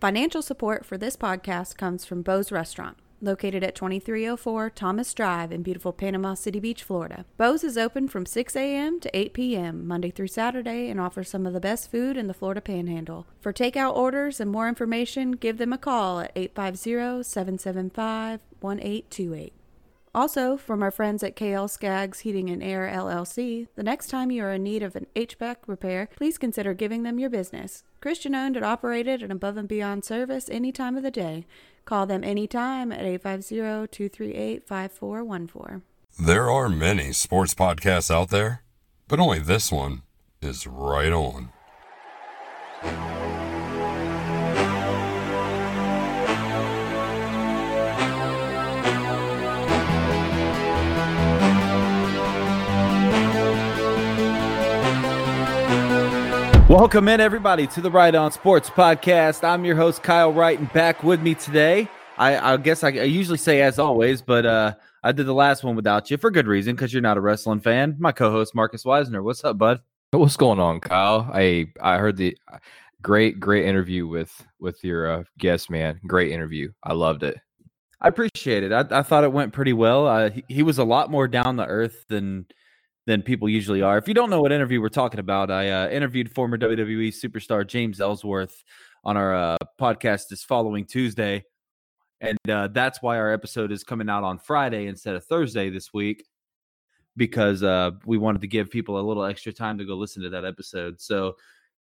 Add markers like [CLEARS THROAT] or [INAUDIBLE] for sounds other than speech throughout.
Financial support for this podcast comes from Bo's Restaurant, located at 2304 Thomas Drive in beautiful Panama City Beach, Florida. Bo's is open from 6 a.m. to 8 p.m. Monday through Saturday and offers some of the best food in the Florida Panhandle. For takeout orders and more information, give them a call at 850 775 1828. Also, from our friends at KL Skaggs Heating and Air LLC, the next time you are in need of an HVAC repair, please consider giving them your business. Christian owned and operated and above and beyond service any time of the day. Call them anytime at 850 238 5414. There are many sports podcasts out there, but only this one is right on. Welcome in, everybody, to the Right On Sports Podcast. I'm your host, Kyle Wright, and back with me today. I, I guess I, I, usually say as always, but uh, I did the last one without you for good reason because you're not a wrestling fan. My co-host Marcus Weisner. What's up, bud? What's going on, Kyle? I I heard the great great interview with with your uh, guest, man. Great interview. I loved it. I appreciate it. I, I thought it went pretty well. Uh, he, he was a lot more down the earth than than people usually are. If you don't know what interview we're talking about, I uh, interviewed former WWE superstar James Ellsworth on our uh, podcast this following Tuesday. And uh, that's why our episode is coming out on Friday instead of Thursday this week, because uh, we wanted to give people a little extra time to go listen to that episode. So,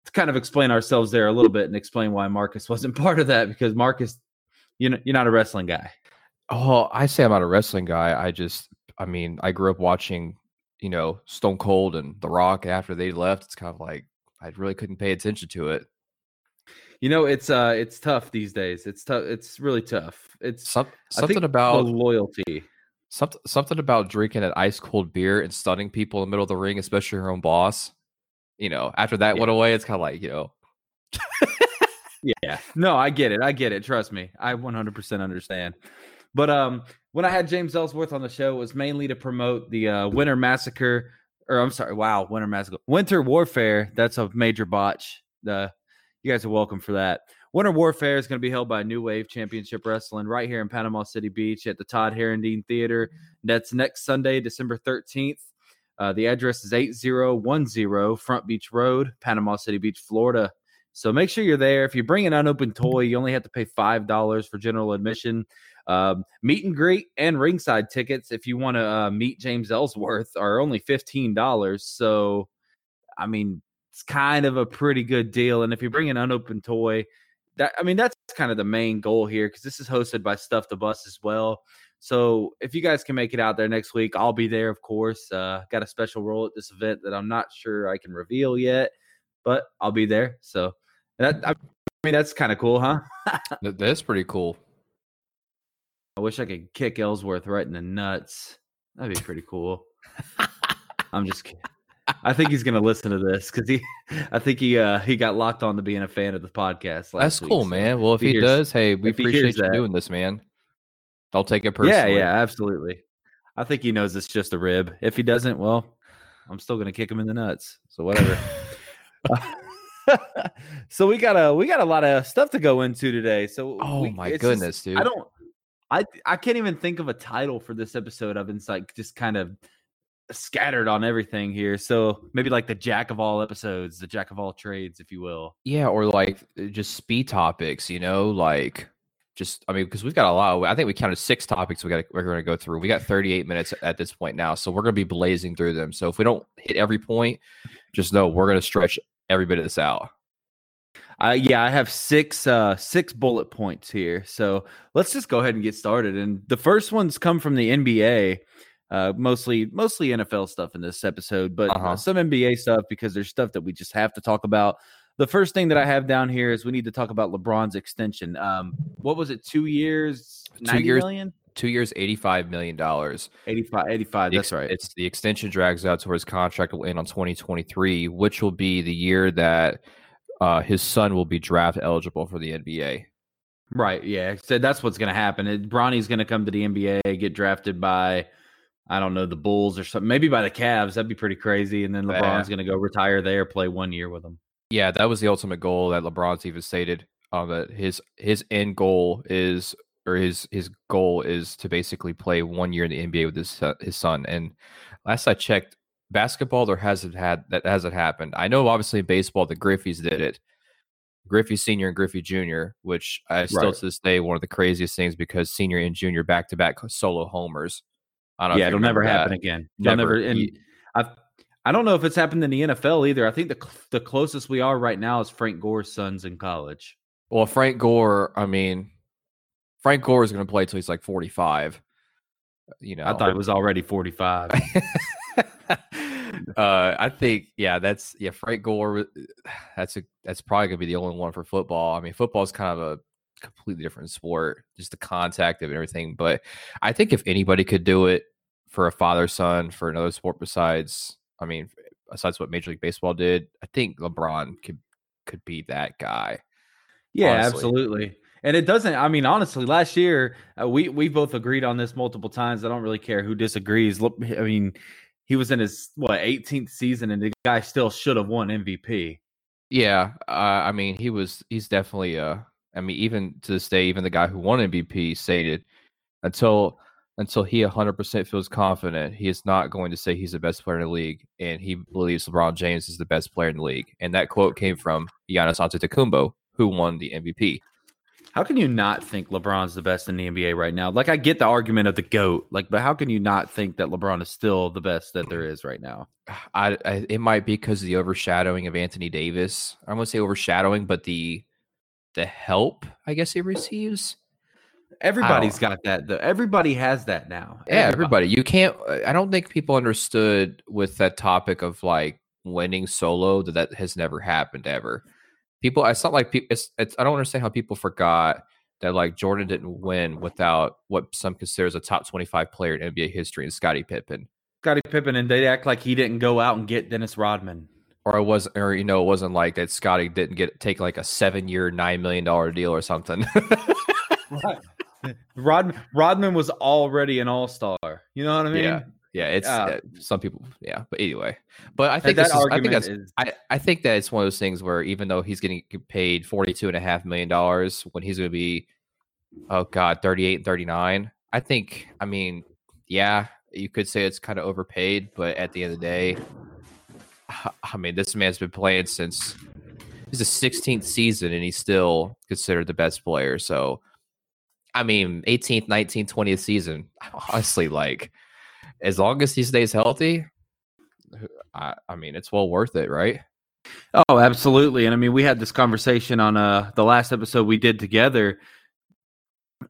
to kind of explain ourselves there a little bit and explain why Marcus [LAUGHS] wasn't part of that, because Marcus, you know, you're not a wrestling guy. Oh, I say I'm not a wrestling guy. I just, I mean, I grew up watching you know, Stone Cold and The Rock after they left, it's kind of like I really couldn't pay attention to it. You know, it's uh it's tough these days. It's tough. It's really tough. It's Some, something about loyalty. Something something about drinking an ice cold beer and stunning people in the middle of the ring, especially your own boss. You know, after that yeah. went away, it's kind of like you know. yeah, no, I get it. I get it. Trust me, I 100% understand. But um, when I had James Ellsworth on the show, it was mainly to promote the uh, Winter Massacre, or I'm sorry, wow, Winter Massacre, Winter Warfare. That's a major botch. The you guys are welcome for that. Winter Warfare is going to be held by New Wave Championship Wrestling right here in Panama City Beach at the Todd Herendeen Theater. That's next Sunday, December 13th. Uh, the address is 8010 Front Beach Road, Panama City Beach, Florida. So make sure you're there. If you bring an unopened toy, you only have to pay $5 for general admission. Um, meet and greet and ringside tickets, if you want to uh, meet James Ellsworth, are only $15. So, I mean, it's kind of a pretty good deal. And if you bring an unopened toy, that I mean, that's kind of the main goal here because this is hosted by Stuff the Bus as well. So if you guys can make it out there next week, I'll be there, of course. Uh, got a special role at this event that I'm not sure I can reveal yet, but I'll be there. So that I mean, that's kind of cool, huh? [LAUGHS] that's pretty cool. I wish I could kick Ellsworth right in the nuts. That'd be pretty cool. [LAUGHS] I'm just kidding. I think he's gonna listen to this because he, [LAUGHS] I think he, uh, he got locked on to being a fan of the podcast. That's cool, week, man. Well, if, he, hears, does, hey, we appreciate you that. doing this, man. I'll take it personally. Yeah, yeah, absolutely. I think he knows it's just a rib. If he doesn't, well, I'm still gonna kick him in the nuts. So whatever. [LAUGHS] so we got a we got a lot of stuff to go into today. So oh we, my goodness, just, dude! I don't I I can't even think of a title for this episode. I've been like just kind of scattered on everything here. So maybe like the jack of all episodes, the jack of all trades, if you will. Yeah, or like uh, just speed topics, you know, like just I mean, because we've got a lot. Of, I think we counted six topics we got we're going to go through. We got 38 minutes at this point now, so we're going to be blazing through them. So if we don't hit every point, just know we're going to stretch every bit of this out. Uh, yeah, I have six uh, six bullet points here. So let's just go ahead and get started. And the first ones come from the NBA, uh, mostly mostly NFL stuff in this episode, but uh-huh. some NBA stuff because there's stuff that we just have to talk about. The first thing that I have down here is we need to talk about LeBron's extension. Um, what was it? Two years, two years, million? Two years, eighty-five million dollars. 85, 85 That's right. It's the extension drags out to where his contract will end on twenty twenty-three, which will be the year that uh, his son will be draft eligible for the NBA. Right. Yeah. So that's what's going to happen. It, Bronny's going to come to the NBA, get drafted by, I don't know, the Bulls or something. Maybe by the Cavs. That'd be pretty crazy. And then LeBron's going to go retire there, play one year with them. Yeah, that was the ultimate goal that LeBron's even stated um, that his his end goal is or his his goal is to basically play one year in the NBA with his his son. And last I checked, basketball there hasn't had that hasn't happened. I know obviously in baseball the Griffeys did it. Griffey Senior and Griffey Junior, which I still Right. to this day one of the craziest things because Senior and Junior back to back solo homers. I don't know yeah, it'll never remember happen that. again. Never. never. And I, I don't know if it's happened in the NFL either. I think the the closest we are right now is Frank Gore's sons in college. Well, Frank Gore, I mean, Frank Gore is going to play till he's like 45. You know, I thought it was already forty five. [LAUGHS] uh, I think, yeah, that's yeah. Frank Gore, [SIGHS] that's a that's probably gonna be the only one for football. I mean, football is kind of a completely different sport, just the contact of everything. But I think if anybody could do it for a father son for another sport besides, I mean, besides what Major League Baseball did, I think LeBron could could be that guy. Yeah, honestly. absolutely. And it doesn't. I mean, honestly, last year uh, we we both agreed on this multiple times. I don't really care who disagrees. Look, I mean, he was in his what 18th season, and the guy still should have won MVP. Yeah, uh, I mean, he was he's definitely uh I mean, even to this day, even the guy who won MVP stated until until he 100% feels confident, he is not going to say he's the best player in the league, and he believes LeBron James is the best player in the league. And that quote came from Giannis Antetokounmpo, who won the MVP. How can you not think LeBron's the best in the NBA right now? Like, I get the argument of the goat, like, but how can you not think that LeBron is still the best that there is right now? I, I it might be because of the overshadowing of Anthony Davis. I won't say overshadowing, but the the help I guess he receives. Everybody's got that. Though. Everybody has that now. Yeah, everybody. You can't. I don't think people understood with that topic of like winning solo that that has never happened ever. People, it's not like people. It's, it's. I don't understand how people forgot that like Jordan didn't win without what some considers a top twenty-five player in NBA history, and Scottie Pippen. Scottie Pippen, and they act like he didn't go out and get Dennis Rodman. Or it was, or you know, it wasn't like that. Scotty didn't get take like a seven-year, nine million dollar deal or something. [LAUGHS] Right. Rodman Rodman was already an all star. You know what I mean? Yeah. Yeah, it's uh, some people. Yeah, but anyway, but I think that is, I think that's is I, I think that it's one of those things where even though he's getting paid forty-two and a half million dollars when he's going to be, oh god, 38 and 39, I think, I mean, yeah, you could say it's kind of overpaid, but at the end of the day, [SIGHS] I mean, this man's been playing since his 16th season and he's still considered the best player. So, I mean, 18th, 19th, 20th season, [LAUGHS] honestly, like, as long as he stays healthy, I, I mean, it's well worth it, right? Oh, absolutely. And I mean, we had this conversation on uh the last episode we did together.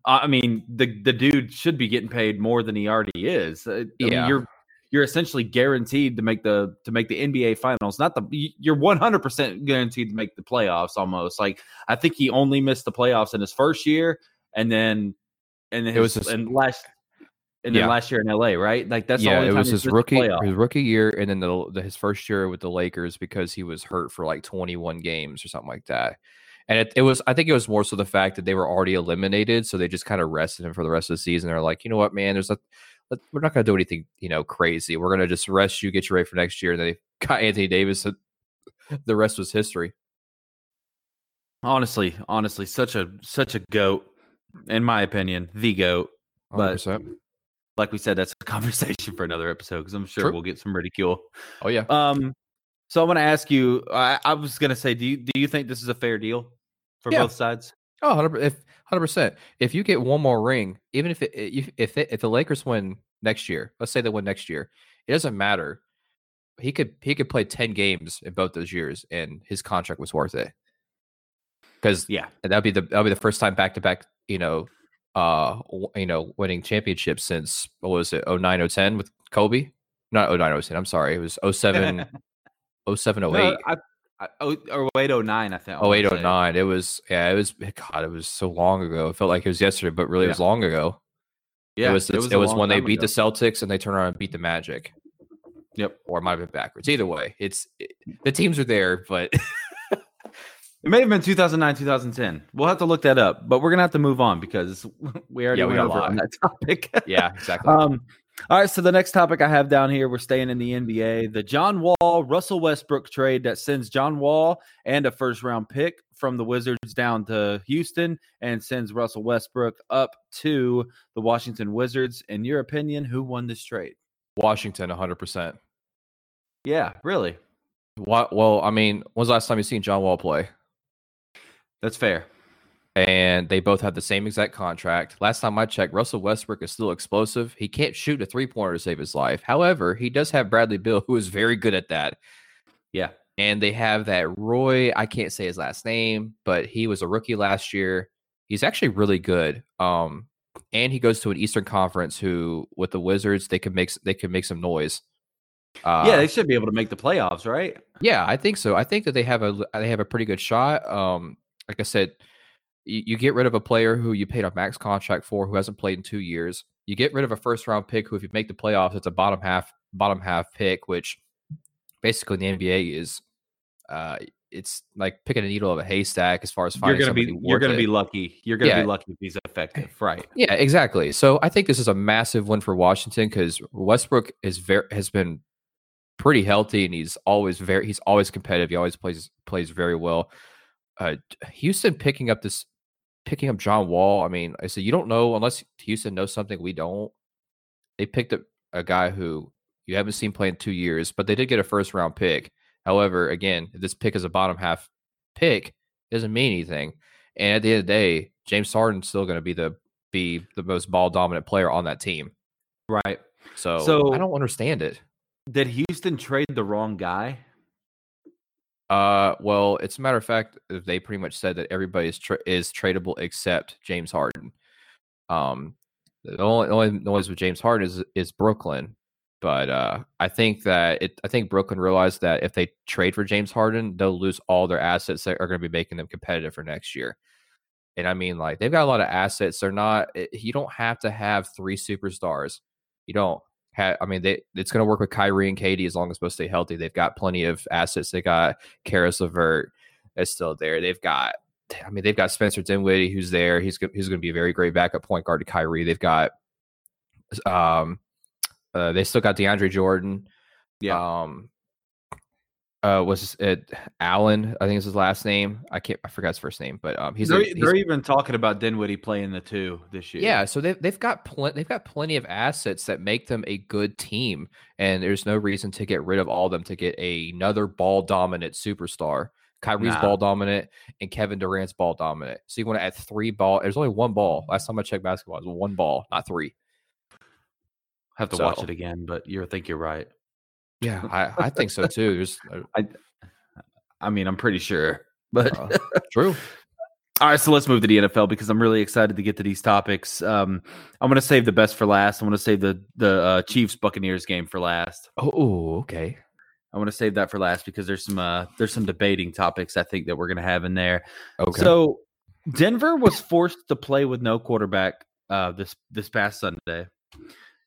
I mean, the the dude should be getting paid more than he already is. Uh, I mean, Yeah. you're you're essentially guaranteed to make the to make the NBA finals. Not the you're 100% guaranteed to make the playoffs almost. Like I think he only missed the playoffs in his first year and then and then It was his- his- and last and Yeah. then last year in LA, right? Like that's the yeah, only it was he's his rookie his rookie year, and then the, the his first year with the Lakers because he was hurt for like 21 games or something like that. And it, it was, I think it was more so the fact that they were already eliminated, so they just kind of rested him for the rest of the season. They're like, you know what, man, there's a, we're not going to do anything, you know, crazy. We're going to just rest you, get you ready for next year. And they [LAUGHS] got Anthony Davis. and [LAUGHS] The rest was history. Honestly, honestly, such a such a goat, in my opinion, the goat. But- 100%. Like we said, that's a [LAUGHS] conversation for another episode because I'm sure True. we'll get some ridicule. oh yeah, Um, so I want to ask you. I, I was gonna say, do you do you think this is a fair deal for Yeah. both sides? Oh, 100 if 100%. If you get one more ring, even if it, if if, it, if the Lakers win next year, let's say they win next year, it doesn't matter. He could he could play 10 games in both those years and his contract was worth it. Cuz Yeah, that'd be the that'd be the first time back to back, you know, uh you know, winning championships since what was it? 09 010 with Kobe? Not 09 010, I'm sorry. It was 07 07 08. No, I, I, oh, or wait, oh nine, I think. I Oh wanna eight oh say. nine. It was yeah. It was God. It was so long ago. It felt like it was yesterday, but really it was long ago. Yeah, it was. It was, a long when they beat the. Celtics and they turned around and beat the Magic. Yep. Or it might have been backwards. Either way, it's it, the teams are there, but [LAUGHS] It may have been 2009, 2010. We'll have to look that up, but we're gonna have to move on because [LAUGHS] we already Yeah, we went over on that topic. [LAUGHS] yeah, exactly. Um, All right, so the next topic I have down here, we're staying in the NBA. The John Wall Russell Westbrook trade that sends John Wall and a first round pick from the Wizards down to Houston and sends Russell Westbrook up to the Washington Wizards. In your opinion, who won this trade? Washington, 100%. Yeah, really. What, well, I mean, when's the last time you seen John Wall play? That's fair. And they both have the same exact contract. Last time I checked, Russell Westbrook is still explosive. He can't shoot a three pointer to save his life. However, he does have Bradley Beal, [LAUGHS] who is very good at that. Yeah. And they have that Roy, I can't say his last name, but he was a rookie last year. He's actually really good. Um, and he goes to an Eastern Conference who with the Wizards, they can make they can make some noise. Uh, yeah, they should be able to make the playoffs, right? Yeah, I think so. I think that they have a they have a pretty good shot. Um, like I said, you, you get rid of a player who you paid a max contract for who hasn't played in two years. You get rid of a first round pick who, if you make the playoffs, it's a bottom half bottom half pick, which basically in the NBA is uh, it's like picking a needle of a haystack as far as finding you're gonna be you're gonna it. be lucky. You're gonna Yeah. be lucky if he's effective, right? [LAUGHS] Yeah, exactly. So I think this is a massive win for Washington because Westbrook is very has been pretty healthy and he's always very he's always competitive. He always plays plays very well. Uh, Houston picking up this picking up John Wall. I mean, I said you don't know unless Houston knows something we don't. They picked up a guy who you haven't seen play in two years, but they did get a first round pick. However, again, if this pick is a bottom half pick, it doesn't mean anything. And at the end of the day, James Harden's still going to be the be the most ball dominant player on that team. Right. So, So- I don't understand it. Did Houston trade the wrong guy? Uh, well, it's a matter of fact, they pretty much said that everybody is tra- is tradable except James Harden. Um, the only, only noise with James Harden is is Brooklyn, but uh, I think that it. I think Brooklyn realized that if they trade for James Harden, they'll lose all their assets that are going to be making them competitive for next year. And I mean, like they've got a lot of assets. They're not. it- You don't have to have three superstars. You don't. Have, I mean, they, it's going to work with Kyrie and KD as long as both stay healthy. They've got plenty of assets. They got Caris LeVert is still there. They've got, I mean, they've got Spencer Dinwiddie who's there. He's go- he's going to be a very great backup point guard to Kyrie. They've got, um, uh, they still got DeAndre Jordan. Yeah. Um, uh, was it Allen? I think is his last name. I can't. I forgot his first name, but um, he's, they're, he's they're even talking about Dinwiddie playing the two this year. yeah, so they've they've got plenty they've got plenty of assets that make them a good team, and there's no reason to get rid of all of them to get another ball dominant superstar. Kyrie's Nah. ball dominant and Kevin Durant's ball dominant. So you want to add three ball? There's only one ball. Last time I checked basketball, it was one ball, not three. have to watch it again, but you think you're right. Yeah, [LAUGHS] I, I think so too. There's uh, I mean, I'm pretty sure, but uh, true. [LAUGHS] All right, so let's move to the NFL because I'm really excited to get to these topics. Um, I'm going to save the best for last. I'm going to save the the uh, Chiefs Buccaneers game for last. Oh, okay. I want to save that for last because there's some uh, there's some debating topics I think that we're going to have in there. Okay. So Denver was forced to play with no quarterback uh, this this past Sunday.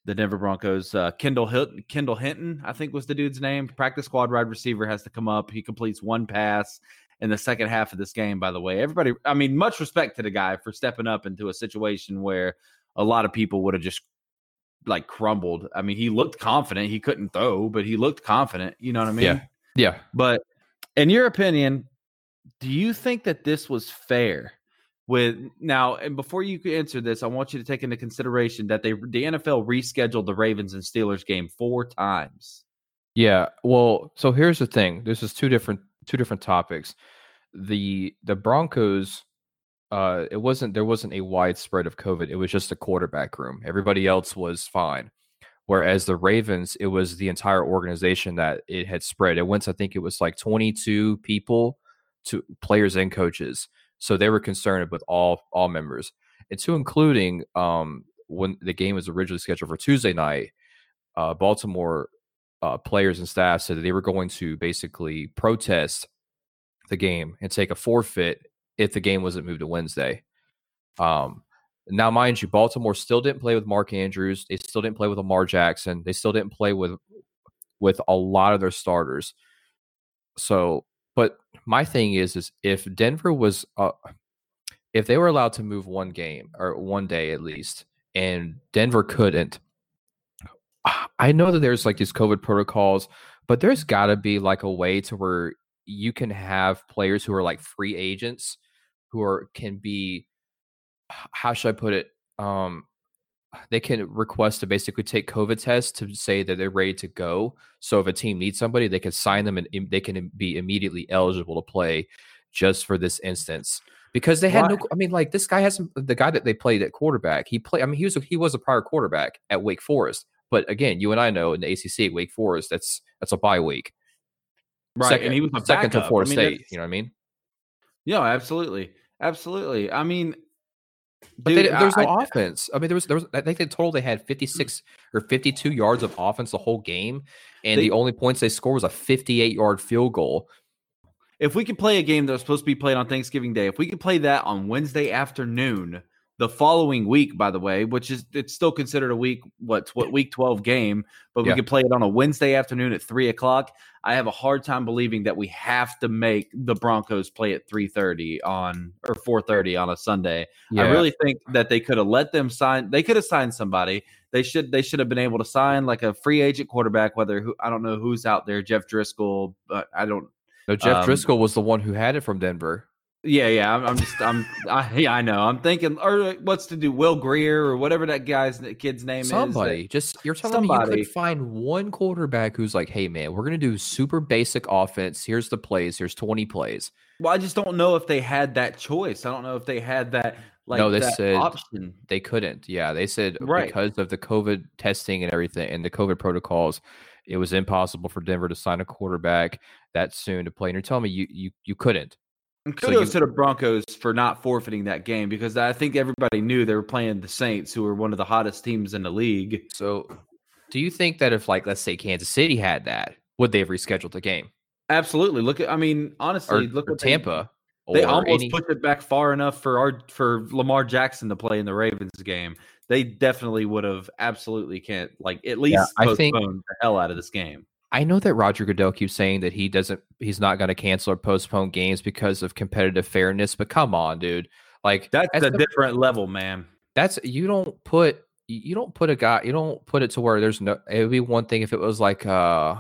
The Denver Broncos, uh, Kendall Hilton, Kendall Hinton, I think was the dude's name. Practice squad wide receiver has to come up. He completes one pass in the second half of this game. By the way, everybody, I mean, much respect to the guy for stepping up into a situation where a lot of people would have just like crumbled. I mean, he looked confident. He couldn't throw, but he looked confident. You know what I mean? Yeah. yeah. But in your opinion, do you think that this was fair? With now, and before you answer this, I want you to take into consideration that they the NFL rescheduled the Ravens and Steelers game four times. Yeah. Well, so here's the thing. This is two different two different topics. The the Broncos uh it wasn't there wasn't a widespread of COVID. It was just a quarterback room. Everybody else was fine. Whereas the Ravens, it was the entire organization that it had spread. It went, I think it was like 22 people to players and coaches. So they were concerned with all all members. And to including um when the game was originally scheduled for Tuesday night, uh Baltimore uh, players and staff said that they were going to basically protest the game and take a forfeit if the game wasn't moved to Wednesday. Um, now, mind you, Baltimore still didn't play with Mark Andrews. They still didn't play with Lamar Jackson. They still didn't play with with a lot of their starters. So, my thing is, is if Denver was, uh, if they were allowed to move one game or one day at least, and Denver couldn't, I know that there's like these COVID protocols, but there's got to be like a way to where you can have players who are like free agents who are can be how should I put it? Um they can request to basically take COVID tests to say that they're ready to go. So if a team needs somebody, they can sign them and they can be immediately eligible to play just for this instance. Because they had no. I mean, like this guy has some, the guy that they played at quarterback. He played, I mean, he was a, he was a prior quarterback at Wake Forest. But again, you and I know in the ACC, Wake Forest, that's that's a bye week. Right, second, and he was a second to backup. Florida I mean, State. You know what I mean? Yeah, absolutely, absolutely. I mean, But dude, they, there's no I- offense. I mean, there was there was. I think they total they had 56 or 52 yards of offense the whole game, and They- the only points they scored was a 58 yard field goal. if we could play a game that was supposed to be played on Thanksgiving Day, if we could play that on Wednesday afternoon, the following week, by the way, which is it's still considered a week, what's what week 12 game, but we Yeah. could play it on a Wednesday afternoon at three o'clock. I have a hard time believing that we have to make the Broncos play at 3:30 on or 4:30 on a Sunday. I really think that they could have let them sign. They could have signed somebody. They should. They should have been able to sign like a free agent quarterback. Whether who I don't know who's out there, Jeff Driskel, but I don't. no. Jeff um, Driskel was the one who had it from Denver. Yeah, yeah. I'm, I'm just. I'm. I, yeah, I know. I'm thinking. Or uh, what's to do? Will Grier or whatever that guy's kid's name Somebody is. Somebody. Just you're telling me you somebody- could find one quarterback who's like, hey man, we're gonna do super basic offense. Here's the plays. Here's 20 plays. Well, I just don't know if they had that choice. I don't know if they had that like No, they said- option. They couldn't. Yeah, they said Right. because of the COVID testing and everything and the COVID protocols, it was impossible for Denver to sign a quarterback that soon to play. And you're telling me you you you couldn't. And So kudos you- to the Broncos for not forfeiting that game because I think everybody knew they were playing the Saints, who were one of the hottest teams in the league. So, do you think that if, like, let's say Kansas City had that, would they have rescheduled the game Absolutely. Look at. I mean, or, honestly, look or what they- Tampa? They, or almost any- pushed it back far enough for our for Lamar Jackson to play in the Ravens game. They definitely would have absolutely can't like at least I postponed think- the hell out of this game. I know that Roger Goodell keeps saying that he doesn't, he's not going to cancel or postpone games because of competitive fairness. But come on, dude, like That's a different level, man. that's you don't put you don't put a guy you don't put it to where there's no. It would be one thing if it was like uh,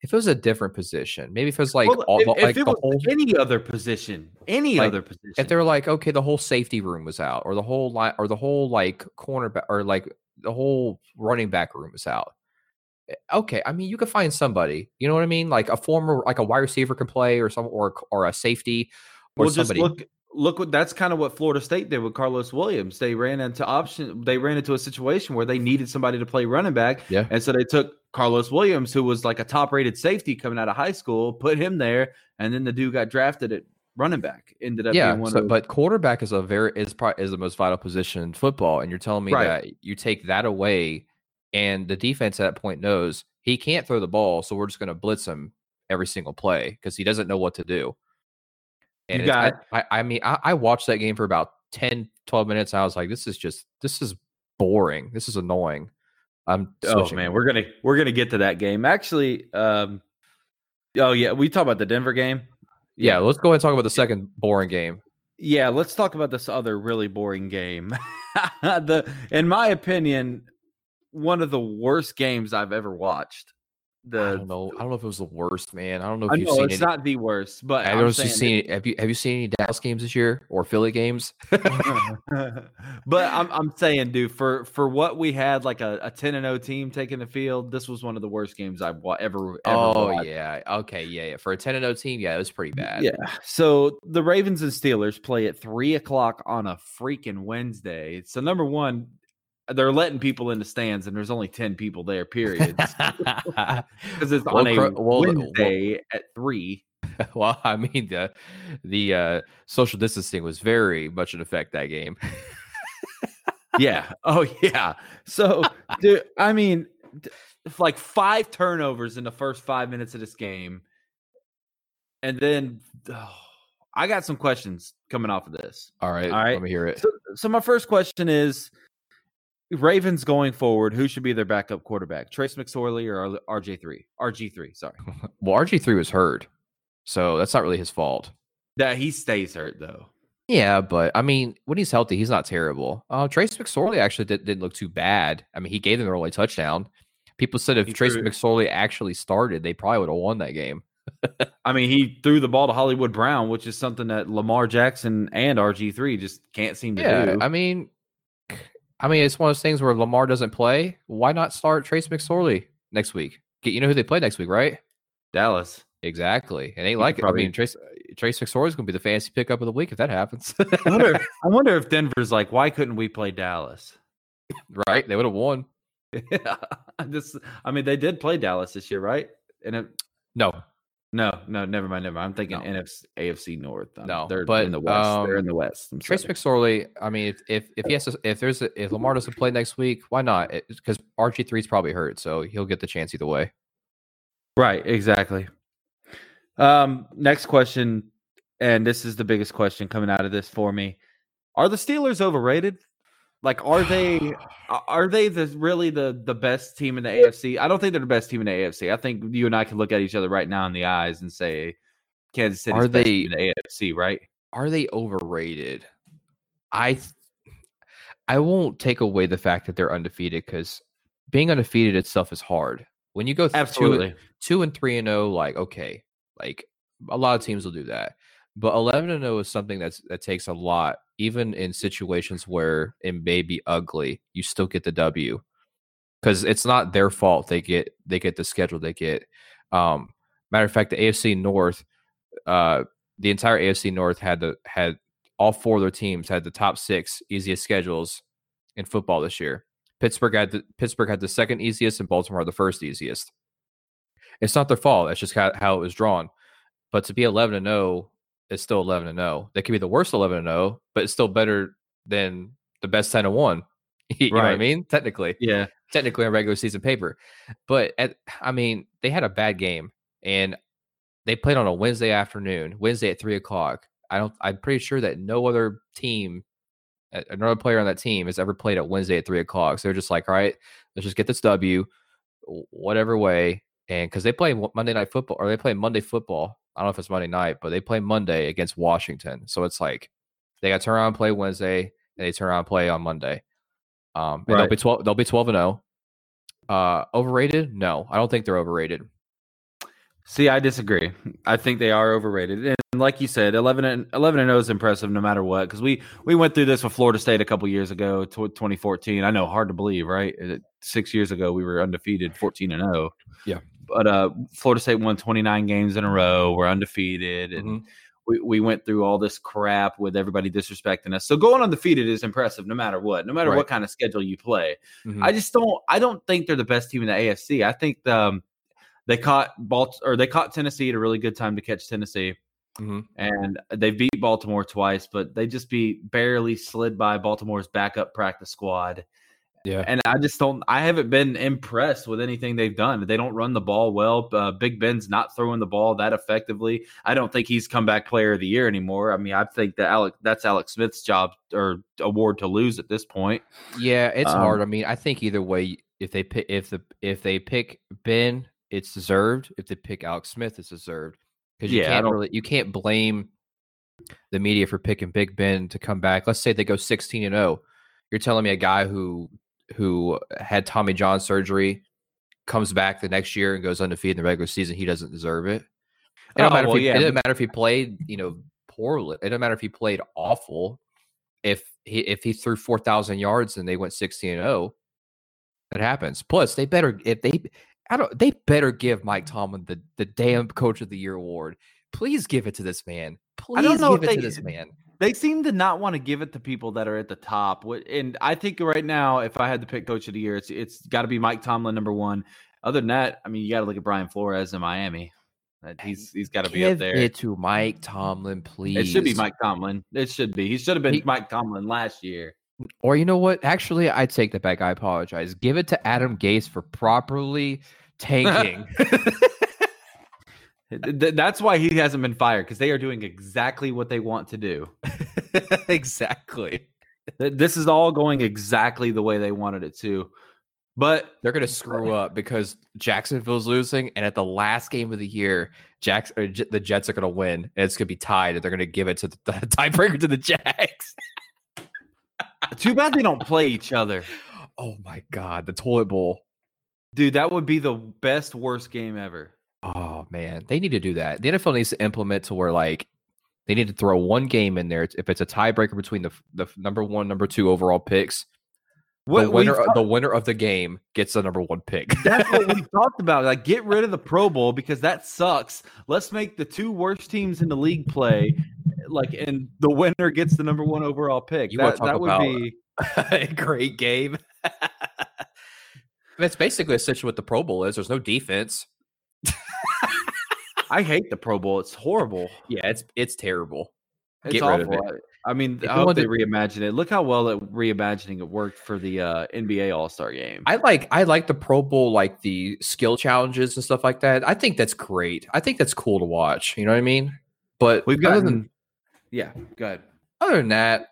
if it was a different position, maybe if it was like Well, all, if, the- if it was whole any other position, any Like, other position, if they're like, okay, the whole safety room was out, or the whole line, or the whole like cornerback, or like the whole running back room was out. Eh, Okay, I mean, you could find somebody. You know what I mean? Like a former, like a wide receiver can play, or some, or or a safety, or well, just somebody. look look what that's kind of what Florida State did with Karlos Williams. They ran into option. They ran into a situation where they needed somebody to play running back. Yeah. and so they took Karlos Williams, who was like a top rated safety coming out of high school, put him there, and then the dude got drafted at running back. Ended up yeah, being one so, of but quarterback is a very is probably is the most vital position in football, and you're telling me Right. that you take that away, and the defense at that point knows he can't throw the ball, so we're just going to blitz him every single play because he doesn't know what to do. And You got- I, I, mean, I, I watched that game for about 10, 12 minutes. And I was like, this is just this is boring. This is annoying. I'm Oh man, we're gonna we're gonna get to that game. Actually, um, oh yeah, we talk about the Denver game. yeah. Let's go ahead and talk about the second boring game. Yeah, let's talk about this other really boring game. [LAUGHS] the, in my opinion, one of the worst games I've ever watched. The I don't know. I don't know if it was the worst, man. I don't know if I you've know seen it's any. not the worst, but I don't know if you've seen. It. Have you have you seen any Dallas games this year or Philly games? [LAUGHS] [LAUGHS] but I'm I'm saying, dude, for for what we had, like a, a 10 and 0 team taking the field, this was one of the worst games I've wa- ever. ever oh watched. yeah. Okay. Yeah. Yeah. For a ten and zero team, yeah, it was pretty bad. Yeah. So the Ravens and Steelers play at three o'clock on a freaking Wednesday. So number one, they're letting people in the stands, and there's only ten people there. Period. [LAUGHS] Because it's Well, on a well, well- Wednesday at three. [LAUGHS] well, I mean the the uh, social distancing was very much in effect that game. [LAUGHS] Yeah. Oh yeah. So, dude, I mean, like five turnovers in the first five minutes of this game, and then oh, I got some questions coming off of this. All right. All right. Let me hear it. So, so my first question is Ravens going forward, who should be their backup quarterback? Trace McSorley or RJ3? RG3, sorry. [LAUGHS] Well, RG three was hurt, so that's not really his fault. That he stays hurt though. Yeah, but I mean, when he's healthy, he's not terrible. Uh, Trace McSorley actually did, didn't look too bad. I mean, he gave them the early touchdown. People said if He Trace threw- McSorley actually started, they probably would have won that game. I mean, he threw the ball to Hollywood Brown, which is something that Lamar Jackson and RG3 just can't seem to Yeah, do. I mean, I mean, it's one of those things where Lamar doesn't play. Why not start Trace McSorley next week? Get you know who they play next week, right? Dallas. Exactly. It ain't could like probably- I mean, Trace Trace McSorley is going to be the fantasy pickup of the week if that happens. I wonder, I wonder if Denver's like, why couldn't we play Dallas? right? They would have won. [LAUGHS] Yeah. this, I mean, they did play Dallas this year, right? And it, No, no, no, never mind, never mind. I'm thinking No. NFC, AFC North. Um, No, they're but, in the West. they're in um, the West. I'm Trace sorry. McSorley. I mean, if if if he has to, if there's a, if Lamar doesn't play next week, why not? Because RG three is probably hurt, so he'll get the chance either way. Right, exactly. Um, next question, and this is the biggest question coming out of this for me: Are the Steelers overrated? Like, are they are they the really the the best team in the AFC? I don't think they're the best team in the AFC. I think you and I can look at each other right now in the eyes and say Kansas City Are best they- in the AFC, right? Are they overrated? I I won't take away the fact that they're undefeated because being undefeated itself is hard. When you go th- two, Absolutely. two and three and zero, like okay, like a lot of teams will do that. But eleven and zero is something that's that takes a lot, even in situations where it may be ugly. You still get the W because it's not their fault. They get they get the schedule they get. Um, matter of fact, the AFC North, uh, the entire AFC North had the had all four of their teams had the top six easiest schedules in football this year. Pittsburgh had the, Pittsburgh had the second easiest, and Baltimore had the first easiest. It's not their fault. That's just how, how it was drawn. But to be eleven and zero is still eleven and zero. They could be the worst eleven and zero, but it's still better than the best ten and one. [LAUGHS] you know what I mean? Technically, Yeah. technically on regular season paper. But at, I mean, they had a bad game, and they played on a Wednesday afternoon, Wednesday at three o'clock. I don't. I'm pretty sure that no other team, another player on that team, has ever played at Wednesday at three o'clock. So they're just like, all right, let's just get this W, w- whatever way. And because they play Monday night football, or they play Monday football. I don't know if it's Monday night, but they play Monday against Washington. So it's like they got to turn around and play Wednesday, and they turn around and play on Monday. Um, and they'll be twelve. They'll be twelve and zero. Uh, overrated? No, I don't think they're overrated. See, I disagree. I think they are overrated. And like you said, 11 and 11 and 0 is impressive no matter what cuz we we went through this with Florida State a couple years ago, tw 2014. I know hard to believe, right? Uh, 6 years ago we were undefeated, 14 and 0. Yeah. But uh Florida State won 29 games in a row. We're undefeated and Mhm. we, we went through all this crap with everybody disrespecting us. So going undefeated is impressive no matter what, no matter Right. what kind of schedule you play. Mhm. I just don't. I don't think they're the best team in the AFC. I think um, they caught Balt or they caught Tennessee at a really good time to catch Tennessee, Mhm. and they beat Baltimore twice, but they just be barely slid by Baltimore's backup practice squad. Yeah. And I just don't. I haven't been impressed with anything they've done. They don't run the ball well. Uh, Big Ben's not throwing the ball that effectively. I don't think he's comeback player of the year anymore. I mean, I think that Alex that's Alex Smith's job or award to lose at this point. Yeah, it's Um, hard. I mean, I think either way, if they pick if the if they pick Ben, it's deserved. If they pick Alex Smith, it's deserved. Because you Yeah, can't really you can't blame the media for picking Big Ben to come back. Let's say they go sixteen and zero. You're telling me a guy who who had Tommy John surgery comes back the next year and goes undefeated in the regular season, he doesn't deserve it. It Oh, matter well, if he, yeah, it doesn't matter if he played, you know, poorly. It doesn't matter if he played awful. If he if he threw four thousand yards and they went sixteen and oh, zero, that happens. Plus, they better if they I don't they better give Mike Tomlin the the damn Coach of the Year award. Please give it to this man. Please I don't know give it to this man. They seem to not want to give it to people that are at the top. And I think right now, if I had to pick coach of the year, it's it's got to be Mike Tomlin number one. Other than that, I mean, you got to look at Brian Flores in Miami. Uh, he's he's got to be up there. Give there. it to Mike Tomlin, please. It should be Mike Tomlin. It should be. He should have been He- Mike Tomlin last year. Or you know what? Actually, I take that back. I apologize. Give it to Adam Gase for properly [LAUGHS] tanking. [LAUGHS] Th- th- That's why he hasn't been fired because they are doing exactly what they want to do. [LAUGHS] exactly. This is all going exactly the way they wanted it to. But They're gonna screw up because Jacksonville's losing, and at the last game of the year, Jacks uh, J- the Jets are gonna win, and it's gonna be tied, and they're gonna give it to the, [LAUGHS] the tiebreaker to the Jacks. too bad they don't play each [LAUGHS] other. Oh my god, the toilet bowl. Dude, that would be the best worst game ever. Oh man, they need to do that. The NFL needs to implement to where like they need to throw one game in there. If it's a tiebreaker between the the number one, number two overall picks, What the winner, the winner of the game gets the number one pick. That's what we [LAUGHS] talked about. Like, get rid of the Pro Bowl because that sucks. Let's make the two worst teams in the league play. Like, and the winner gets the number one overall pick. You that talk that would be. [LAUGHS] a great game. [LAUGHS] That's basically essentially what the Pro Bowl is. There's no defense. I hate the Pro Bowl. It's horrible. Yeah, it's it's terrible. It's Get awful. I mean, If I hope they to- reimagine it. Look how well it reimagining it worked for the uh, NBA All Star game. I like I like the Pro Bowl, like the skill challenges and stuff like that. I think that's great. I think that's cool to watch. You know what I mean? But We've other gotten. than yeah, go ahead. other than that,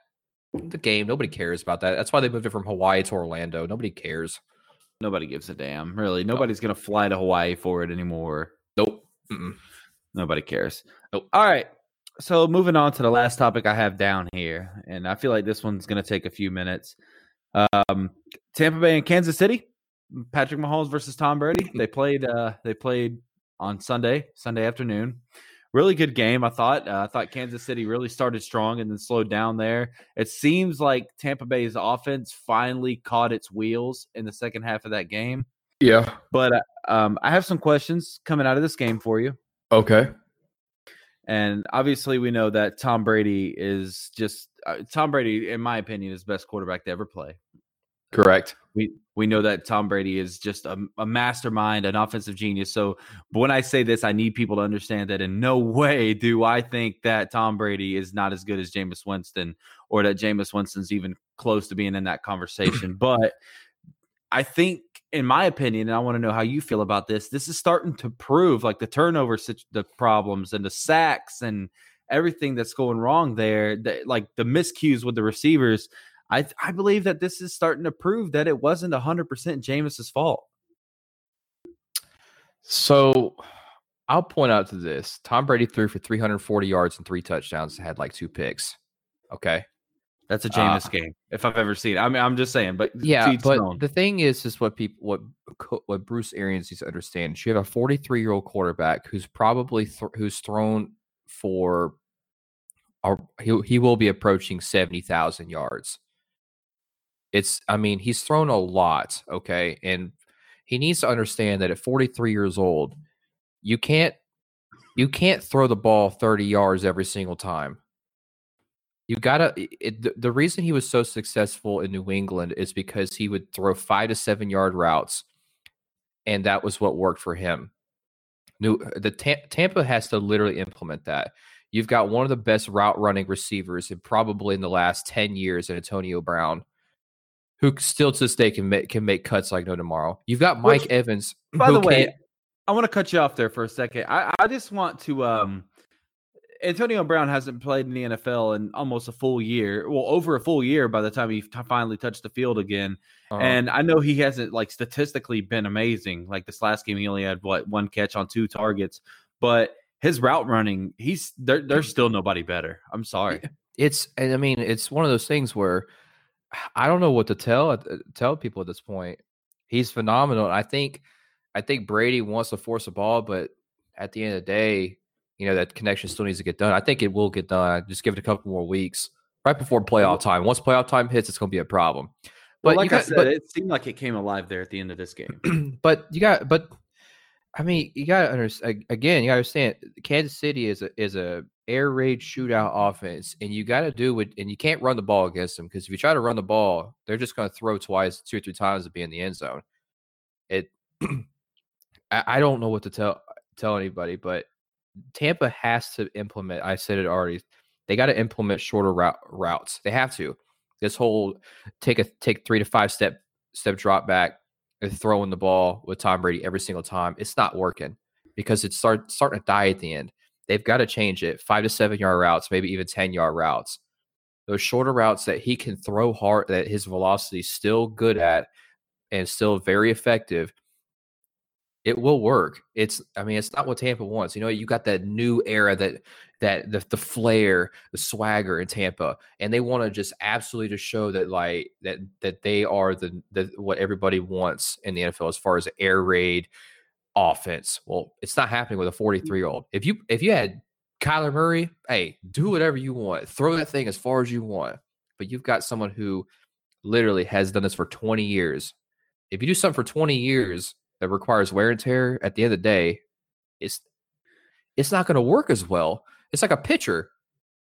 the game nobody cares about that. That's why they moved it from Hawaii to Orlando. Nobody cares. Nobody gives a damn. Really, nobody's gonna fly to Hawaii for it anymore. Nope. Mm-mm. Nobody cares. Nope. All right. So moving on to the last topic I have down here, and I feel like this one's going to take a few minutes. Um, Tampa Bay and Kansas City. Patrick Mahomes versus Tom Brady. [LAUGHS] They played. Uh, they played on Sunday, Sunday afternoon. Really good game, I thought. Uh, I thought Kansas City really started strong and then slowed down there. It seems like Tampa Bay's offense finally caught its wheels in the second half of that game. Yeah. But uh, um, I have some questions coming out of this game for you. Okay. And obviously, we know that Tom Brady is just uh, Tom Brady, in my opinion, is the best quarterback to ever play. Correct. We we know that Tom Brady is just a, a mastermind, an offensive genius. So when I say this, I need people to understand that in no [LAUGHS] way do I think that Tom Brady is not as good as Jameis Winston, or that Jameis Winston's even close to being in that conversation. [CLEARS THROAT] but I think, in my opinion, and I want to know how you feel about this. This is starting to prove like the turnover, the problems, and the sacks, and everything that's going wrong there. That like the miscues with the receivers. I I believe that this is starting to prove that it wasn't hundred percent Jameis's fault. So I'll point out to this. Tom Brady threw for 340 yards and three touchdowns, had like two picks. Okay. That's a Uh, Jameis game if I've ever seen. it. I mean, I'm just saying, but Yeah, but their own. the thing is, is what people, what what Bruce Arians needs to understand. is You have a 43 year old quarterback who's probably th- who's thrown for, or he he will be approaching 70,000 yards. It's, I mean, he's thrown a lot. Okay, and he needs to understand that at 43 years old, you can't you can't throw the ball 30 yards every single time. You gotta. It, the, the reason he was so successful in New England is because he would throw five to seven yard routes, and that was what worked for him. New the Ta- Tampa has to literally implement that. You've got one of the best route running receivers, and probably in the last ten years, in Antonio Brown, who still to this day can make can make cuts like no tomorrow. You've got Mike Which, Evans. By the way, I want to cut you off there for a second. I, I just want to. um Antonio Brown hasn't played in the NFL in almost a full year. Well, over a full year by the time he t- finally touched the field again. uh, And I know he hasn't like statistically been amazing. Like this last game, he only had what one catch on two targets, but his route running, he's there. There's still nobody better. I'm sorry. it's and I mean it's one of those things where I don't know what to tell uh, tell people at this point. He's phenomenal. I think I think Brady wants to force a ball, but at the end of the day, you know that connection still needs to get done. I think it will get done. Just give it a couple more weeks, right before playoff mm-hmm. time. Once playoff time hits, it's going to be a problem. But But like you I said, but, it seemed like it came alive there at the end of this game. [CLEARS THROAT] but you got but I mean you got to understand again. You got to understand Kansas City is a is a air raid shootout offense, and you got to do it. And you can't run the ball against them because if you try to run the ball, they're just going to throw twice, two or three times to be in the end zone. It. [CLEARS THROAT] I, I don't know what to tell tell anybody, but Tampa has to implement. I said it already. They got to implement shorter route, routes. They have to. This whole take a take three to five step step drop back and throwing the ball with Tom Brady every single time. It's not working because it's start starting to die at the end. They've got to change it. Five to seven yard routes, maybe even ten yard routes. Those shorter routes that he can throw hard, that his velocity is still good at, and still very effective, it will work. It's I mean, it's not what Tampa wants. You know, you got that new era that that the the flair, the swagger in Tampa, and they want to just absolutely just show that like that that they are the the what everybody wants in the NFL as far as air raid offense. Well, it's not happening with a mm. 43 year old. If you if you had Kyler Murray, hey, do whatever you want, throw that thing as far as you want. But you've got someone who literally has done this for 20 years. If you do something for 20 years that requires wear and tear, at the end of the day, it's it's not going to work as well. It's like a pitcher.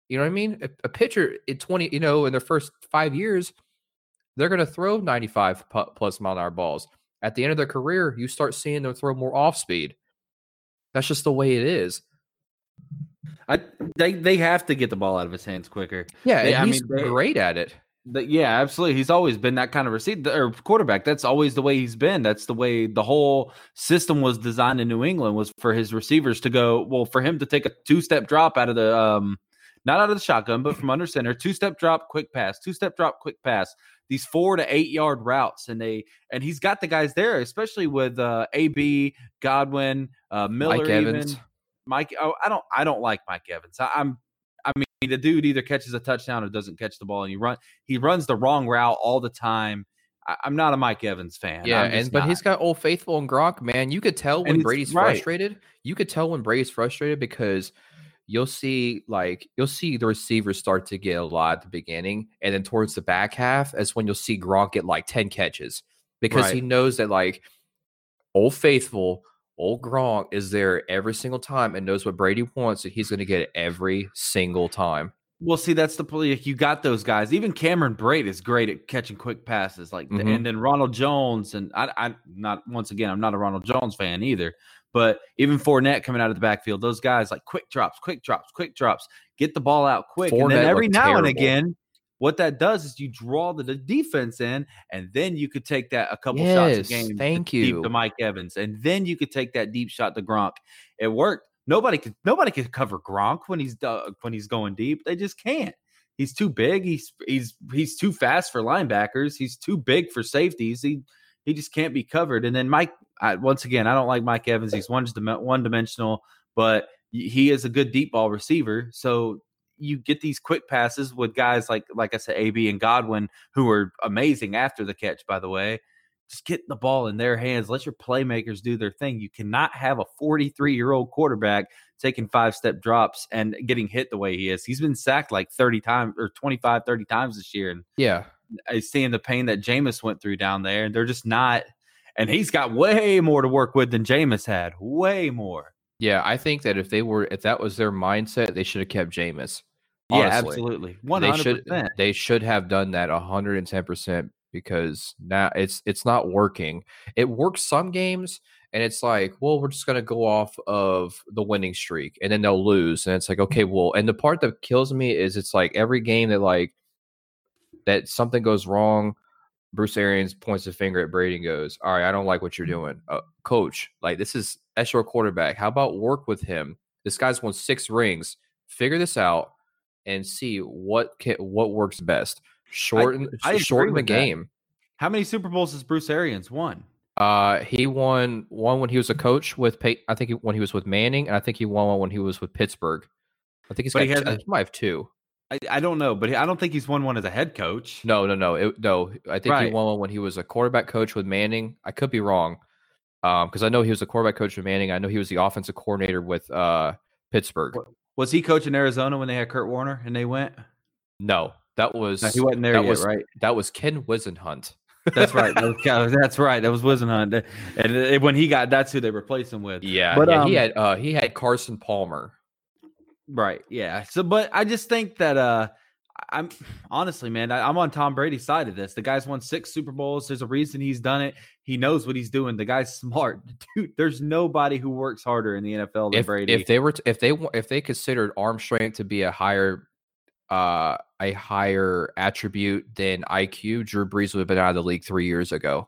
You know what I mean? A, a pitcher in 20, you know, in their first five years, they're going to throw 95 plus mile an hour balls. At the end of their career, you start seeing them throw more off speed. That's just the way it is. I they they have to get the ball out of his hands quicker. Yeah, They- he's they- great at it. The- yeah, absolutely. He's always been that kind of receiver or quarterback. That's always the way he's been. That's the way the whole system was designed in New England was for his receivers to go. Well, for him to take a two step drop out of the um, not out of the shotgun, but from under center, two step drop, quick pass, two step drop, quick pass. These four to eight yard routes, and they and he's got the guys there, especially with uh, AB Godwin, uh, Miller, Mike even. Evans. Mike, oh, I don't, I don't like Mike Evans. I, I'm, I mean, the dude either catches a touchdown or doesn't catch the ball, and he run, he runs the wrong route all the time. I, I'm not a Mike Evans fan. Yeah, and but he's got old faithful and Gronk, man. You could tell when Brady's right. frustrated. You could tell when Brady's frustrated because you'll see like you'll see the receivers start to get a lot at the beginning, and then towards the back half is when you'll see Gronk get like 10 catches because he knows that like old faithful, old Gronk is there every single time and knows what Brady wants, and he's gonna get it every single time. Well, see, that's the play. You got those guys. Even Cameron Brate is great at catching quick passes, like, Mhm. and then Ronald Jones. And I, I, not once again, I'm not a Ronald Jones fan either. But even Fournette coming out of the backfield, those guys like quick drops, quick drops, quick drops, get the ball out quick. and then every now and again, what that does is you draw the, the defense in, and then you could take that a couple shots a Yes, game. thank deep you. to Mike Evans, and then you could take that deep shot to Gronk. It worked. Nobody could nobody could cover Gronk when he's uh, when he's going deep. They just can't. He's too big. He's he's he's too fast for linebackers. He's too big for safeties. He he just can't be covered. And then Mike, I, once again, I don't like Mike Evans. He's one just one dimensional, but he is a good deep ball receiver. So you get these quick passes with guys like like I said, AB and Godwin, who are amazing after the catch. By the way, just get the ball in their hands. Let your playmakers do their thing. You cannot have a 43 year old quarterback taking five step drops and getting hit the way he is. He's been sacked like 30 times or 25, 30 times this year. And Yeah. I seeing the pain that Jameis went through down there. And they're just not, and he's got way more to work with than Jameis had. Way more. Yeah, I think that if they were if that was their mindset, they should have kept Jameis. Yeah, absolutely. They 100%. should they should have done that 110% because now it's it's not working. It works some games and it's like, well, we're just going to go off of the winning streak and then they'll lose and it's like, okay, well, and the part that kills me is it's like every game that like that something goes wrong, Bruce Arians points a finger at Brady and goes, "All right, I don't like what you're doing, uh, coach. Like this is that's your quarterback. How about work with him? This guy's won six rings. Figure this out and see what can, what works best. Shorten I agree shorten the with that. game. How many Super Bowls has Bruce Arians won? Uh, he won one when he was a coach with Pey- I think he, when he was with Manning, and I think he won one when he was with Pittsburgh. I think he's But got. he I think he might have two. I, I don't know, but he, I don't think he's won one as a head coach. No, no, no, it, no. I think he won one when he was a quarterback coach with Manning. I could be wrong, um, because I know he was a quarterback coach with Manning. I know he was the offensive coordinator with uh Pittsburgh. Was he coaching Arizona when they had Kurt Warner and they went? No, that was No, he wasn't there that yet, was right? that was Ken Whisenhunt. That's right. [LAUGHS] That's right. That was Whisenhunt. And when he got, that's who they replaced him with. Yeah, But, yeah, he um, had uh he had Carson Palmer. Right. Yeah. So, but I just think that uh I'm honestly, man, I, I'm on Tom Brady's side of this. The guy's won six Super Bowls. There's a reason he's done it. He knows what he's doing. The guy's [LAUGHS] smart, dude. There's nobody who works harder in the NFL than If Brady. if they were to, if they if they considered arm strength to be a higher uh a higher attribute than IQ, Drew Brees would have been out of the league three years ago.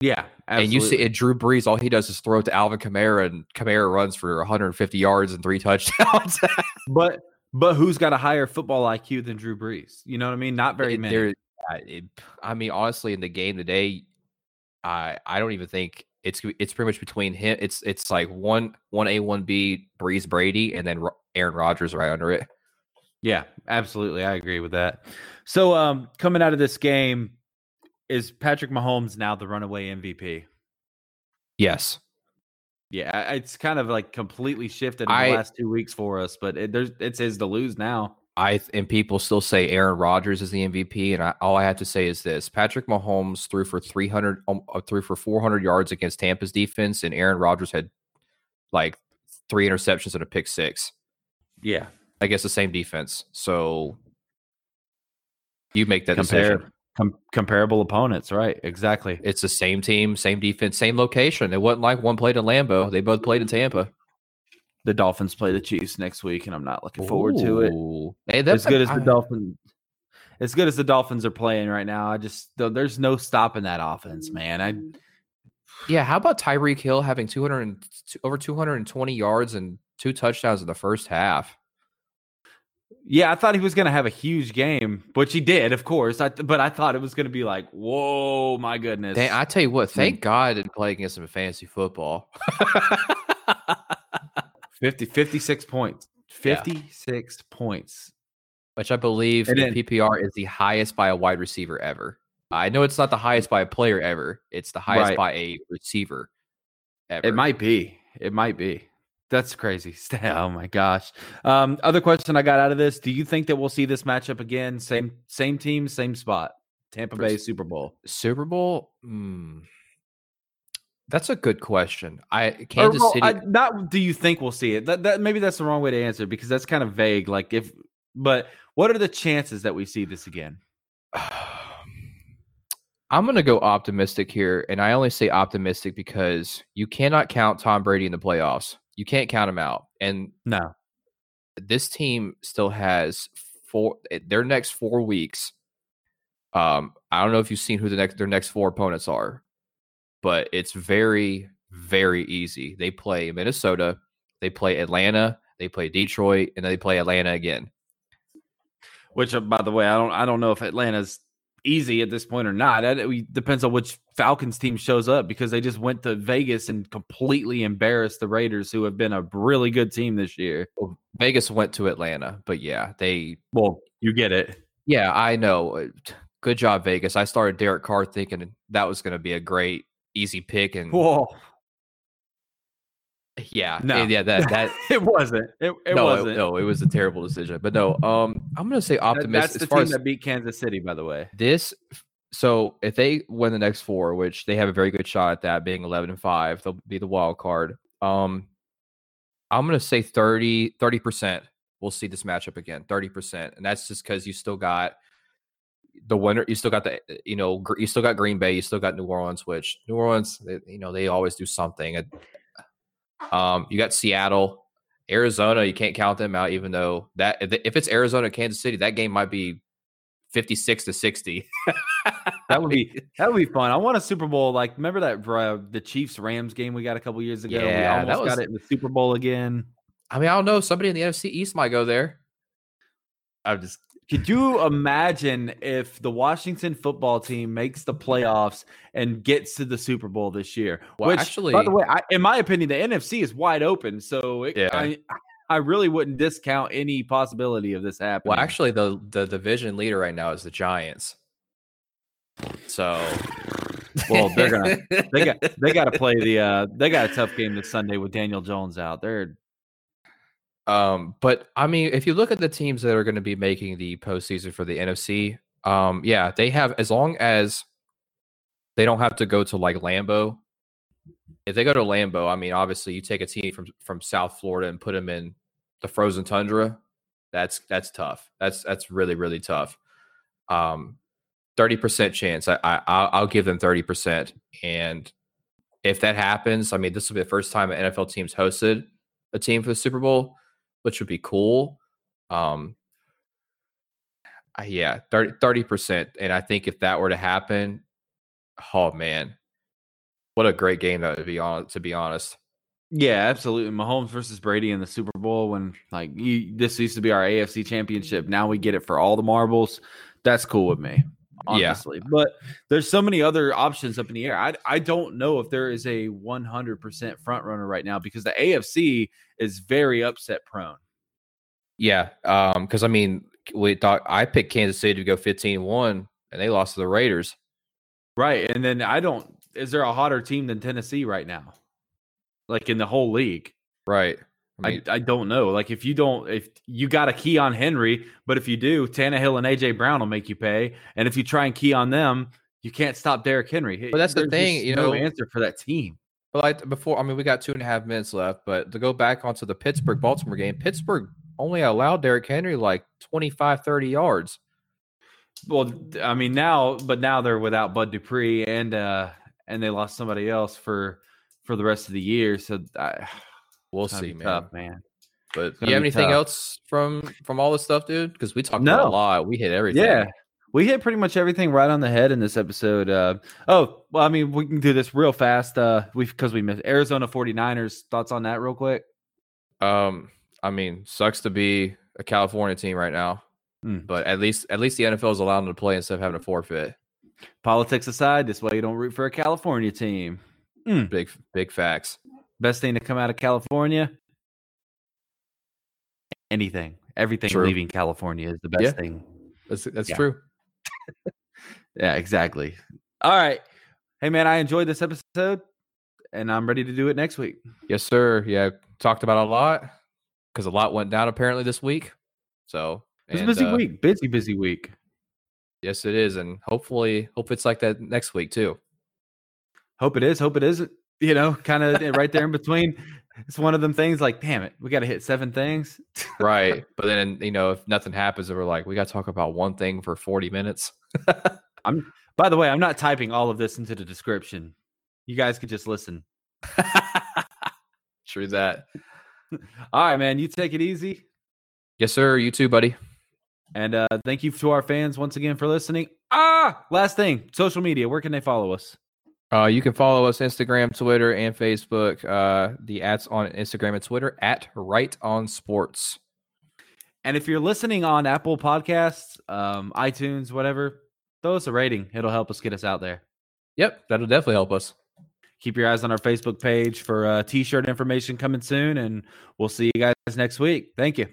yeah, And you see, absolutely. it, Drew Brees, all he does is throw it to Alvin Kamara, and Kamara runs for 150 yards and three touchdowns. [LAUGHS] but but who's got a higher football IQ than Drew Brees? You know what I mean? Not very It- many. there- I- it- I mean, honestly, in the game today, I I don't even think it's it's pretty much between him. It's it's like one one A one B Brees Brady and then Aaron Rodgers right under it. Yeah, absolutely. I agree with that. So um coming out of this game, is Patrick Mahomes now the runaway MVP? Yes. Yeah, it's kind of like completely shifted in I- the last two weeks for us, but it, there's it's his to lose now. I and people still say Aaron Rodgers is the MVP, and I, all I have to say is this: Patrick Mahomes threw for three hundred, um, uh, threw for four hundred yards against Tampa's defense, and Aaron Rodgers had like three interceptions and a pick six Yeah, I guess the same defense. So you make that compare decision. Com- comparable opponents, right? Exactly. It's the same team, same defense, same location. It wasn't like one played in Lambeau; they both played in Tampa. The Dolphins play the Chiefs next week, and I'm not looking forward to it. Ooh. Hey, as good as the Dolphins, as good as the Dolphins are playing right now, I just th- there's no stopping that offense, man. I Yeah, how about Tyreek Hill having 200 and- over 220 yards and two touchdowns in the first half? Yeah, I thought he was going to have a huge game, which he did, of course. I, but I thought it was going to be like, whoa, my goodness. Dang, I tell you what, thank God I didn't play against him in fantasy football. [LAUGHS] 50, 56 points. Yeah. 56 points. which I believe And in then- PPR is the highest by a wide receiver ever. I know it's not the highest by a player ever. It's the highest Right. by a receiver ever. It might be. It might be. That's crazy. [LAUGHS] Oh my gosh. Um, other question I got out of this: Do you think that we'll see this matchup again? Same same team, same spot. Tampa Bay Super Bowl. Super Bowl. Hmm. That's a good question. I Kansas well, City. I- not do you think we'll see it? That, that maybe that's the wrong way to answer because that's kind of vague. Like if, but what are the chances that we see this again? [SIGHS] I'm going to go optimistic here, and I only say optimistic because you cannot count Tom Brady in the playoffs. You can't count them out, and No. this team still has four eh, their next four weeks. Um, I don't know if you've seen who the next their next four opponents are, but it's very very easy. They play Minnesota, they play Atlanta, they play Detroit, and then they play Atlanta again. Which, uh, by the way, I don't I don't know if Atlanta's easy at this point or not. It depends on which Falcons team shows up because they just went to Vegas and completely embarrassed the Raiders, who have been a really good team this year. Vegas went to Atlanta, but yeah, they Well, you get it. yeah, I know. Uh, Good job, Vegas. I started Derek Carr thinking that was going to be a great easy pick, and Whoa, yeah, No. yeah, that that [LAUGHS] it wasn't. It, it no, wasn't. It, no, it was a terrible decision. But no, um, I'm gonna say That- optimistic that's the team as that beat Kansas City, by the way. this. So if they win the next four, which they have a very good shot at that, being 11 and five, they'll be the wild card. Um, I'm gonna say 30 30 percent. We'll see this matchup again, 30 percent, and that's just because you still got the winner. You still got the you know you still got Green Bay, you still got New Orleans, which New Orleans, they, you know, they always do something. Um, you got Seattle, Arizona. You can't count them out, even though that if it's Arizona, Kansas City, that game might be 56 to 60. [LAUGHS] That would be [LAUGHS] that would be fun. I want a Super Bowl. Like, remember that uh, the Chiefs Rams game we got a couple years ago? we Yeah, that almost was- got it in the Super Bowl again. I mean, I don't know. Somebody in the NFC East might go there. I'm just could you imagine if the Washington football team makes the playoffs and gets to the Super Bowl this year? Well, Which, actually- by the way, I, in my opinion, the NFC is wide open. So it, Yeah. I, I really wouldn't discount any possibility of this happening. Well, actually, the the division leader right now is the Giants. So, [LAUGHS] Well, they're gonna- they got they got to play the uh, they got a tough game this Sunday with Daniel Jones out. They're Um, but I mean, if you look at the teams that are going to be making the postseason for the NFC, um, yeah, they have as long as they don't have to go to like Lambeau. If they go to Lambeau, I mean, obviously, you take a team from from South Florida and put them in the frozen tundra. That's that's tough. That's that's really really tough. Um, thirty percent chance. I, I I'll I'll give them thirty percent, and if that happens, I mean, this will be the first time an NFL team's hosted a team for the Super Bowl, which would be cool. Um, yeah, 30 percent, and I think if that were to happen, oh man, what a great game that would be on. To be honest, yeah, absolutely. Mahomes versus Brady in the Super Bowl when like you, this used to be our AFC championship. Now we get it for all the marbles. That's cool with me. Yeah. honestly. But there's so many other options up in the air. I I don't know if there is a 100% front runner right now because the AFC is very upset prone. Yeah, um, because I mean, we thought I picked Kansas City to go 15-1, and they lost to the Raiders. Right. And then I don't is there a hotter team than Tennessee right now? Like in the whole league? Right. I I, mean, I don't know. Like if you don't, if you got a key on Henry, but if you do, Tannehill and AJ Brown will make you pay. And if you try and key on them, you can't stop Derrick Henry. But that's the thing, you no know- answer for that team. but like before, I mean, we got two and a half minutes left. But to go back onto the Pittsburgh Baltimore game, Pittsburgh only allowed Derrick Henry like 25, 30 yards. Well, I mean now, but now they're without Bud Dupree and uh and they lost somebody else for for the rest of the year. So I, We'll see, man. tough, man. But do you have anything tough. else from from all this stuff, dude? Because we talked about No. a lot. We hit everything. Yeah. We hit pretty much everything right on the head in this episode. Uh, oh, well, I mean, we can do this real fast. Uh, we because we missed Arizona 49ers. Thoughts on that, real quick? Um, I mean, sucks to be a California team right now, Mm. but at least at least the NFL is allowing them to play instead of having to forfeit. Politics aside, this way you don't root for a California team. Big big facts. Best thing to come out of California? Anything, everything True. leaving California is the best Yeah. thing. That's that's Yeah. true. [LAUGHS] Yeah, exactly. All right. Hey, man, I enjoyed this episode and I'm ready to do it next week. Yes, sir. Yeah, talked about a lot because a lot went down apparently this week. So It was a busy uh, week. Busy, busy week. Yes, it is, and hopefully, hope it's like that next week too. Hope it is. Hope it isn't. You know, kind of right there in between. It's one of them things like, damn it, we got to hit seven things. Right, [LAUGHS] but then you know if nothing happens, we're like, we got to talk about one thing for forty minutes. [LAUGHS] I'm, by the way, I'm not typing all of this into the description. You guys could just listen. [LAUGHS] True that. All right, man. You take it easy. Yes, sir. You too, buddy. And uh, thank you to our fans once again for listening. Ah, last thing social media. Where can they follow us? Uh, you can follow us Instagram, Twitter, and Facebook. Uh, the ads on Instagram and Twitter at Right on Sports. And if you're listening on Apple Podcasts, um, iTunes, whatever, throw us a rating. It'll help us get us out there. Yep, that'll definitely help us. Keep your eyes on our Facebook page for uh, t shirt information coming soon. And we'll see you guys next week. Thank you.